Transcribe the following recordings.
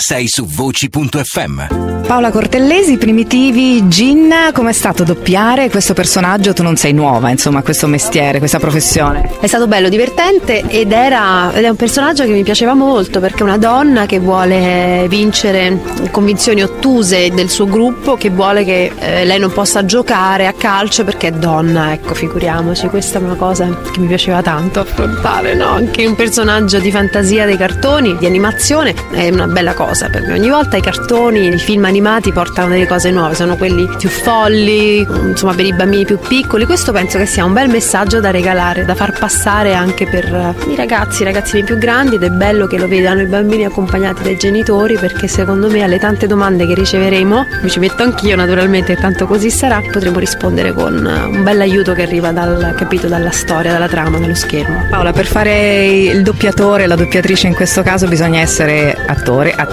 Sei su voci.fm. Paola Cortellesi, Primitivi, Gin, com'è stato doppiare questo personaggio? Tu non sei nuova, insomma, a questo mestiere, questa professione. È stato bello, divertente ed, era, ed è un personaggio che mi piaceva molto perché è una donna che vuole vincere convinzioni ottuse del suo gruppo, che vuole che eh, lei non possa giocare a calcio perché è donna, ecco, figuriamoci, questa è una cosa che mi piaceva tanto affrontare, no? Anche un personaggio di fantasia dei cartoni, di animazione, è una bella cosa per me. Ogni volta i cartoni, i film animati portano delle cose nuove, sono quelli più folli, insomma per i bambini più piccoli. Questo penso che sia un bel messaggio da regalare, da far passare anche per i ragazzi, i ragazzini più grandi ed è bello che lo vedano i bambini accompagnati dai genitori perché secondo me alle tante domande che riceveremo, mi ci metto anch'io naturalmente, tanto così sarà, potremo rispondere con un bel aiuto che arriva dal capito dalla storia, dalla trama, dallo schermo. Paola, per fare il doppiatore, la doppiatrice in questo caso bisogna essere attore, attrice.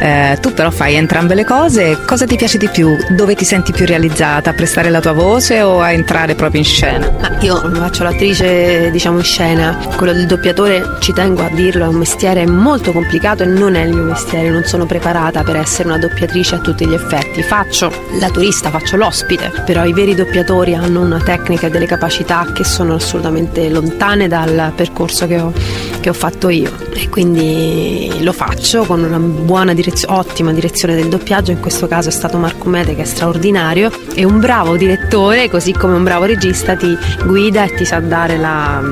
Eh, tu però fai entrambe le cose. Cosa ti piace di più? Dove ti senti più realizzata? A prestare la tua voce o a entrare proprio in scena? Ma io faccio l'attrice, diciamo, in scena. Quello del doppiatore, ci tengo a dirlo, è un mestiere molto complicato e non è il mio mestiere. Non sono preparata per essere una doppiatrice a tutti gli effetti. Faccio la turista, faccio l'ospite, però i veri doppiatori hanno una tecnica e delle capacità che sono assolutamente lontane dal percorso che ho, che ho fatto io. E quindi lo faccio con una buona direzione, ottima direzione del doppiaggio, in questo caso è stato Marco Mede che è straordinario e un bravo direttore, così come un bravo regista ti guida e ti sa dare la,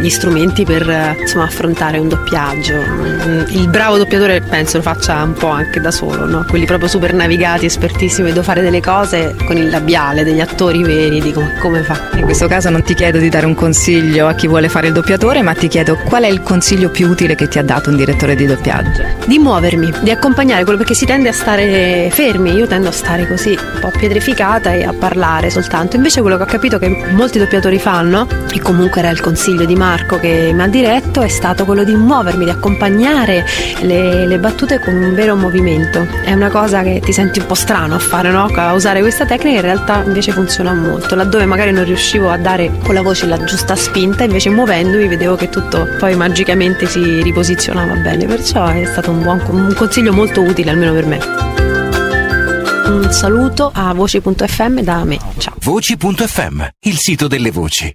gli strumenti per insomma, affrontare un doppiaggio. Il bravo doppiatore penso lo faccia un po' anche da solo, no? quelli proprio super navigati, espertissimi, devo fare delle cose con il labiale degli attori veri, dico ma come fa? In questo caso non ti chiedo di dare un consiglio a chi vuole fare il doppiatore, ma ti chiedo qual è il consiglio più utile che ti ha dato un direttore di doppiaggio? Di muovermi, di accompagnare quello perché si tende a stare fermi, io tendo a stare così un po' pietrificata e a parlare soltanto. Invece quello che ho capito che molti doppiatori fanno, e comunque era il consiglio di Marco che mi ha diretto, è stato quello di muovermi, di accompagnare le, le battute con un vero movimento. È una cosa che ti senti un po' strano a fare, no? A usare questa tecnica, in realtà invece funziona molto. Laddove magari non riuscivo a dare con la voce la giusta spinta, invece muovendomi vedevo che tutto poi magicamente si riposizionava bene. Perciò è stato un buon un consiglio molto utile almeno per me. Un saluto a voci.fm da me. Ciao. Voci.fm, il sito delle voci.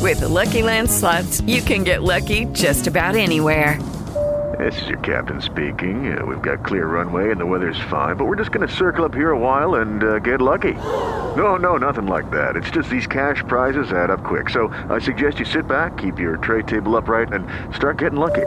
With the Lucky Land slots, you can get lucky just about anywhere. This is your captain speaking. Uh, we've got clear runway and the weather's fine, but we're just going to circle up here a while and uh, get lucky. No, no, nothing like that. It's just these cash prizes add up quick. So I suggest you sit back, keep your tray table upright, and start getting lucky.